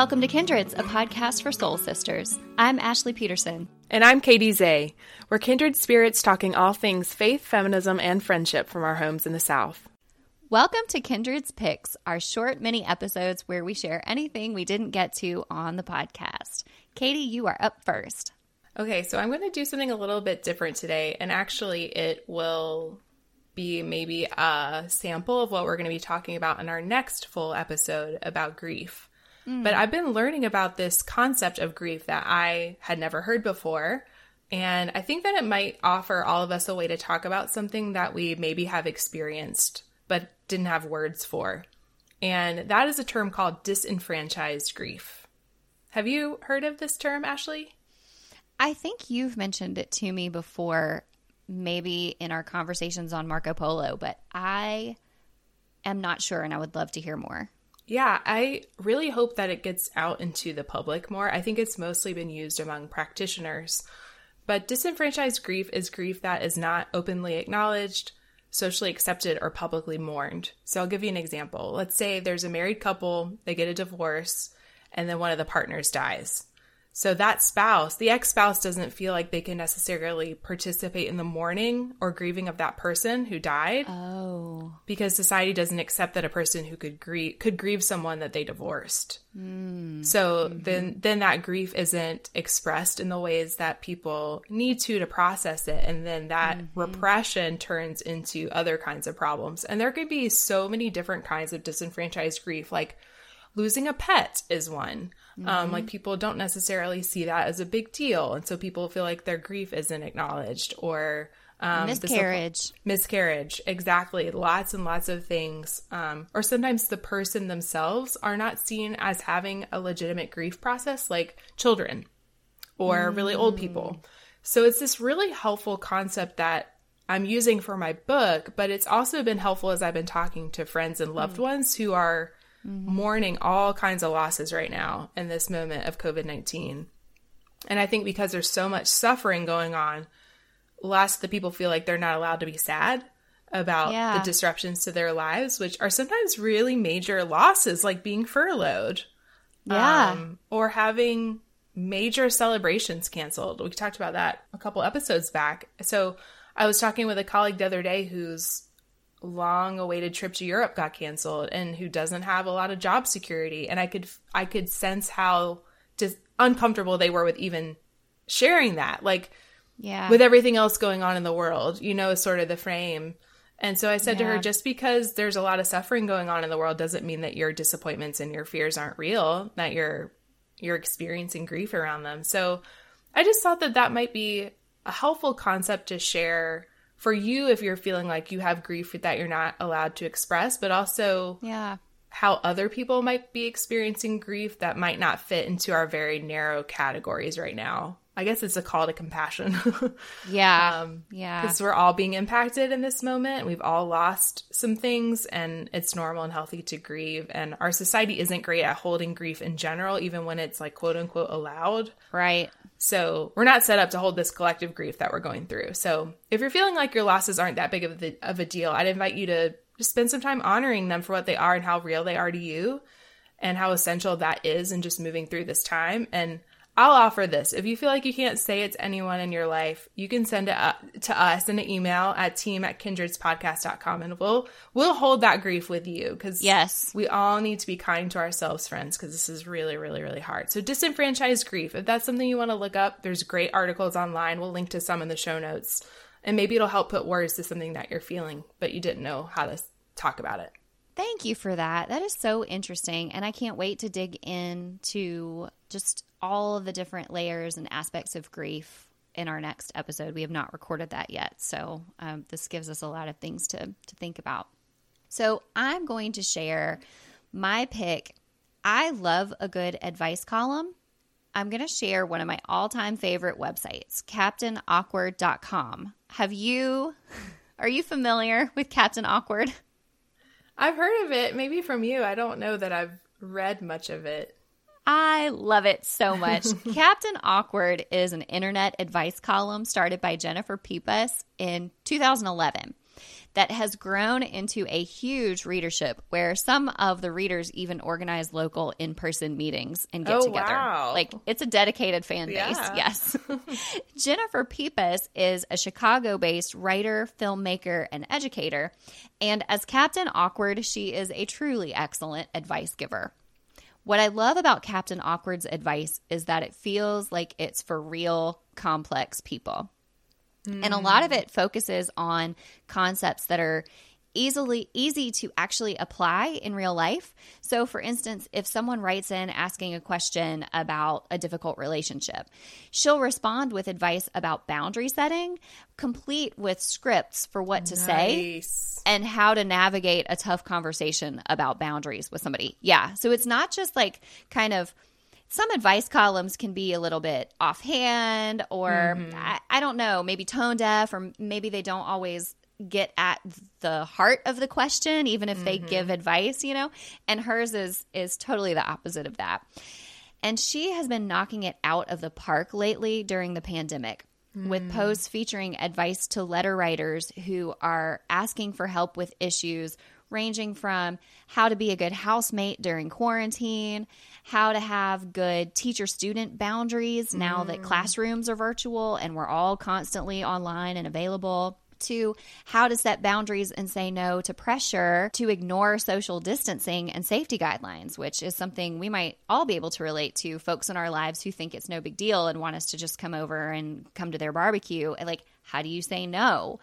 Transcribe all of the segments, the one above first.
Welcome to Kindreds, a podcast for soul sisters. I'm Ashley Peterson. And I'm Katey Zeh. We're kindred spirits talking all things faith, feminism, and friendship from our homes in the South. Welcome to Kindred's Picks, our short mini episodes where we share anything we didn't get to on the podcast. Katey, you are up first. Okay, so I'm going to do something a little bit different today, and actually, it will be maybe a sample of what we're going to be talking about in our next full episode about grief. Mm. But I've been learning about this concept of grief that I had never heard before. And I think that it might offer all of us a way to talk about something that we maybe have experienced but didn't have words for. And that is a term called disenfranchised grief. Have you heard of this term, Ashley? I think you've mentioned it to me before, maybe in our conversations on Marco Polo, but I am not sure and I would love to hear more. Yeah, I really hope that it gets out into the public more. I think it's mostly been used among practitioners. But disenfranchised grief is grief that is not openly acknowledged, socially accepted, or publicly mourned. So I'll give you an example. Let's say there's a married couple, they get a divorce, and then one of the partners dies. So that spouse, the ex spouse, doesn't feel like they can necessarily participate in the mourning or grieving of that person who died. Oh, because society doesn't accept that a person who could grieve could grieve someone that they divorced. Mm. So mm-hmm. then, then that grief isn't expressed in the ways that people need to to process it, and then that mm-hmm. repression turns into other kinds of problems. And there could be so many different kinds of disenfranchised grief, like losing a pet is one Mm-hmm. Um, like people don't necessarily see that as a big deal, and so people feel like their grief isn't acknowledged or um, miscarriage. miscarriage, exactly. Lots and lots of things. Um, or sometimes the person themselves are not seen as having a legitimate grief process, like children or mm. really old people. Mm. So it's this really helpful concept that I'm using for my book, but it's also been helpful as I've been talking to friends and loved mm. ones who are mm-hmm. mourning all kinds of losses right now in this moment of COVID 19. And I think because there's so much suffering going on, lots of the people feel like they're not allowed to be sad about yeah. the disruptions to their lives, which are sometimes really major losses, like being furloughed. Yeah. Um, or having major celebrations canceled. We talked about that a couple episodes back. So I was talking with a colleague the other day who's long awaited trip to Europe got canceled and who doesn't have a lot of job security. And I could I could sense how just uncomfortable they were with even sharing that like yeah. with everything else going on in the world you know sort of the frame. And so I said yeah. to her just because there's a lot of suffering going on in the world doesn't mean that your disappointments and your fears aren't real that you're you're experiencing grief around them. So I just thought that that might be a helpful concept to share for you if you're feeling like you have grief that you're not allowed to express, but also yeah, how other people might be experiencing grief that might not fit into our very narrow categories right now. I guess it's a call to compassion. yeah. Um, yeah. Because we're all being impacted in this moment. We've all lost some things, and it's normal and healthy to grieve. And our society isn't great at holding grief in general, even when it's like quote unquote allowed. Right. So we're not set up to hold this collective grief that we're going through. So if you're feeling like your losses aren't that big of, the, of a deal, I'd invite you to just spend some time honoring them for what they are and how real they are to you and how essential that is in just moving through this time. And I'll offer this. If you feel like you can't say it to anyone in your life, you can send it uh, to us in an email at team at kindredspodcast.com and we'll we'll hold that grief with you because yes, we all need to be kind to ourselves, friends, because this is really, really, really hard. So disenfranchised grief, if that's something you want to look up, there's great articles online. We'll link to some in the show notes. And maybe it'll help put words to something that you're feeling, but you didn't know how to talk about it. Thank you for that. That is so interesting. And I can't wait to dig into just all of the different layers and aspects of grief in our next episode. We have not recorded that yet. So um, this gives us a lot of things to, to think about. So I'm going to share my pick. I love a good advice column. I'm going to share one of my all time favorite websites, CaptainAwkward.com. Have you, are you familiar with Captain Awkward? I've heard of it, maybe from you. I don't know that I've read much of it. I love it so much. Captain Awkward is an internet advice column started by Jennifer Peepers in 2011. That has grown into a huge readership where some of the readers even organize local in person meetings and get Oh, together. wow. Like it's a dedicated fan base. Yeah. Yes. Jennifer Peepers is a Chicago based writer, filmmaker, and educator. And as Captain Awkward, she is a truly excellent advice giver. What I love about Captain Awkward's advice is that it feels like it's for real complex people. And a lot of it focuses on concepts that are easily easy to actually apply in real life. So for instance, if someone writes in asking a question about a difficult relationship, she'll respond with advice about boundary setting, complete with scripts for what to say and how to navigate a tough conversation about boundaries with somebody. Yeah. So it's not just like kind of some advice columns can be a little bit offhand or mm-hmm. I, I don't know, maybe tone deaf or maybe they don't always get at the heart of the question even if they mm-hmm. give advice, you know? And hers is is totally the opposite of that. And she has been knocking it out of the park lately during the pandemic with mm. posts featuring advice to letter writers who are asking for help with issues ranging from how to be a good housemate during quarantine, how to have good teacher student boundaries now that mm. classrooms are virtual and we're all constantly online and available to how to set boundaries and say no to pressure to ignore social distancing and safety guidelines, which is something we might all be able to relate to folks in our lives who think it's no big deal and want us to just come over and come to their barbecue. And like, how do you say no?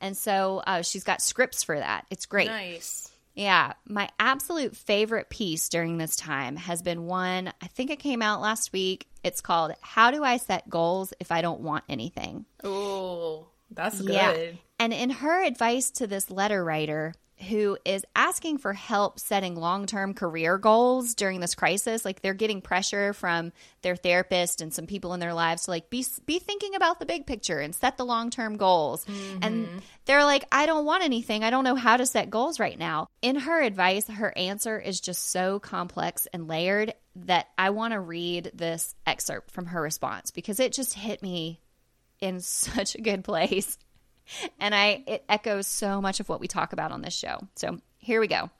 And so uh, she's got scripts for that. It's great. Nice. Yeah, my absolute favorite piece during this time has been one, I think it came out last week. It's called How Do I Set Goals If I Don't Want Anything? Oh, that's good. Yeah. And in her advice to this letter writer who is asking for help setting long term career goals during this crisis, like they're getting pressure from their therapist and some people in their lives to like be be thinking about the big picture and set the long term goals. And mm-hmm. they're like, I don't want anything. I don't know how to set goals right now. In her advice, her answer is just so complex and layered that I want to read this excerpt from her response because it just hit me in such a good place. And I it echoes so much of what we talk about on this show. So, here we go.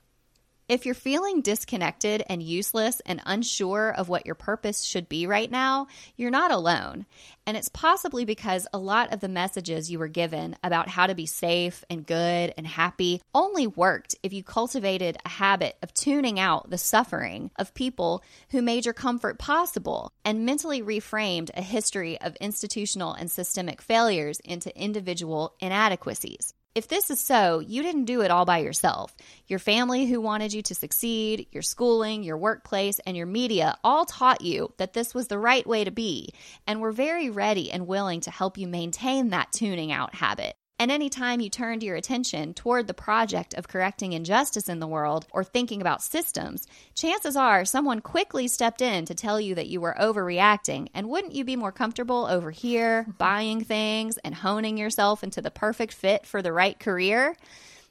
If you're feeling disconnected and useless and unsure of what your purpose should be right now, you're not alone. And it's possibly because a lot of the messages you were given about how to be safe and good and happy only worked if you cultivated a habit of tuning out the suffering of people who made your comfort possible and mentally reframed a history of institutional and systemic failures into individual inadequacies. If this is so, you didn't do it all by yourself. Your family who wanted you to succeed, your schooling, your workplace, and your media all taught you that this was the right way to be and were very ready and willing to help you maintain that tuning out habit. And anytime you turned your attention toward the project of correcting injustice in the world or thinking about systems, chances are someone quickly stepped in to tell you that you were overreacting. And wouldn't you be more comfortable over here, buying things and honing yourself into the perfect fit for the right career?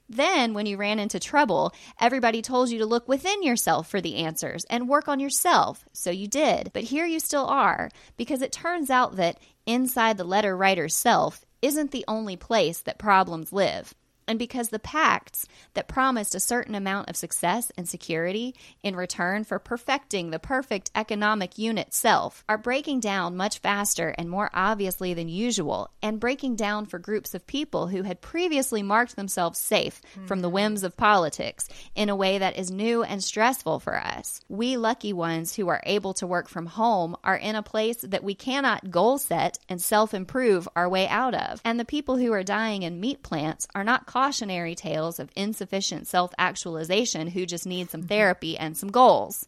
Then, when you ran into trouble, everybody told you to look within yourself for the answers and work on yourself. So you did. But here you still are, because it turns out that inside the letter writer's self isn't the only place that problems live. And because the pacts that promised a certain amount of success and security in return for perfecting the perfect economic unit self are breaking down much faster and more obviously than usual, and breaking down for groups of people who had previously marked themselves safe from the whims of politics in a way that is new and stressful for us. We lucky ones who are able to work from home are in a place that we cannot goal set and self improve our way out of. And the people who are dying in meat plants are not cautionary tales of insufficient self actualization who just need some therapy and some goals.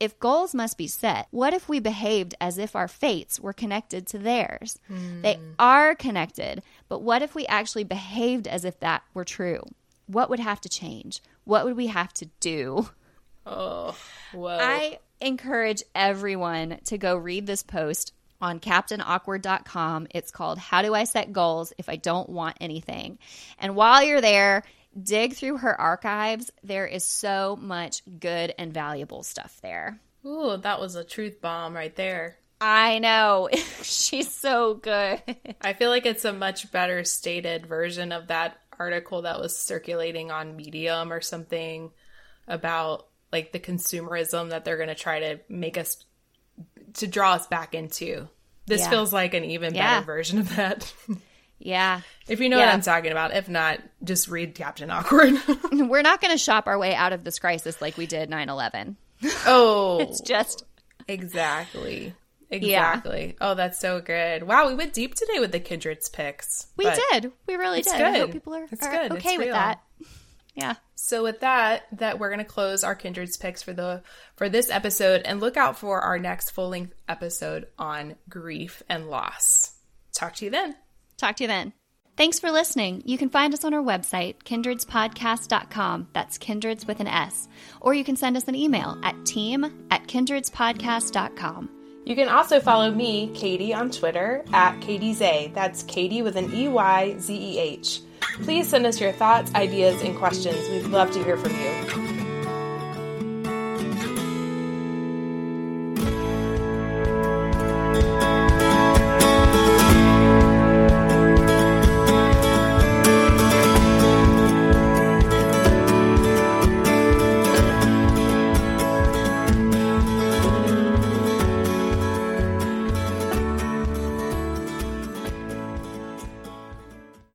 If goals must be set, what if we behaved as if our fates were connected to theirs? Hmm. They are connected, but what if we actually behaved as if that were true? What would have to change? What would we have to do? Oh, whoa. I encourage everyone to go read this post on captainawkward.com. It's called How Do I Set Goals If I Don't Want Anything? And while you're there, dig through her archives. There is so much good and valuable stuff there. Ooh, that was a truth bomb right there. I know. She's so good. I feel like it's a much better stated version of that article that was circulating on Medium or something about like the consumerism that they're going to try to make us to draw us back into. This Yeah. feels like an even better version of that. Yeah. if you know what I'm talking about, if not, just read Captain Awkward. We're not going to shop our way out of this crisis like we did 9 11. oh, It's just, exactly. Exactly. Oh, that's so good. Wow, we went deep today with the Kindred's picks. we did. We really did. I hope people are, are good. Okay with that. Yeah. So with that, that we're gonna close our Kindred's picks for the for this episode and look out for our next full length episode on grief and loss. Talk to you then. Talk to you then. Thanks for listening. You can find us on our website, kindredspodcast.com. That's kindreds with an S. Or you can send us an email at team at kindredspodcast.com. You can also follow me, Katey, on Twitter at KateyZeh. That's Katey with an E Y Z E H. Please send us your thoughts, ideas, and questions. We'd love to hear from you.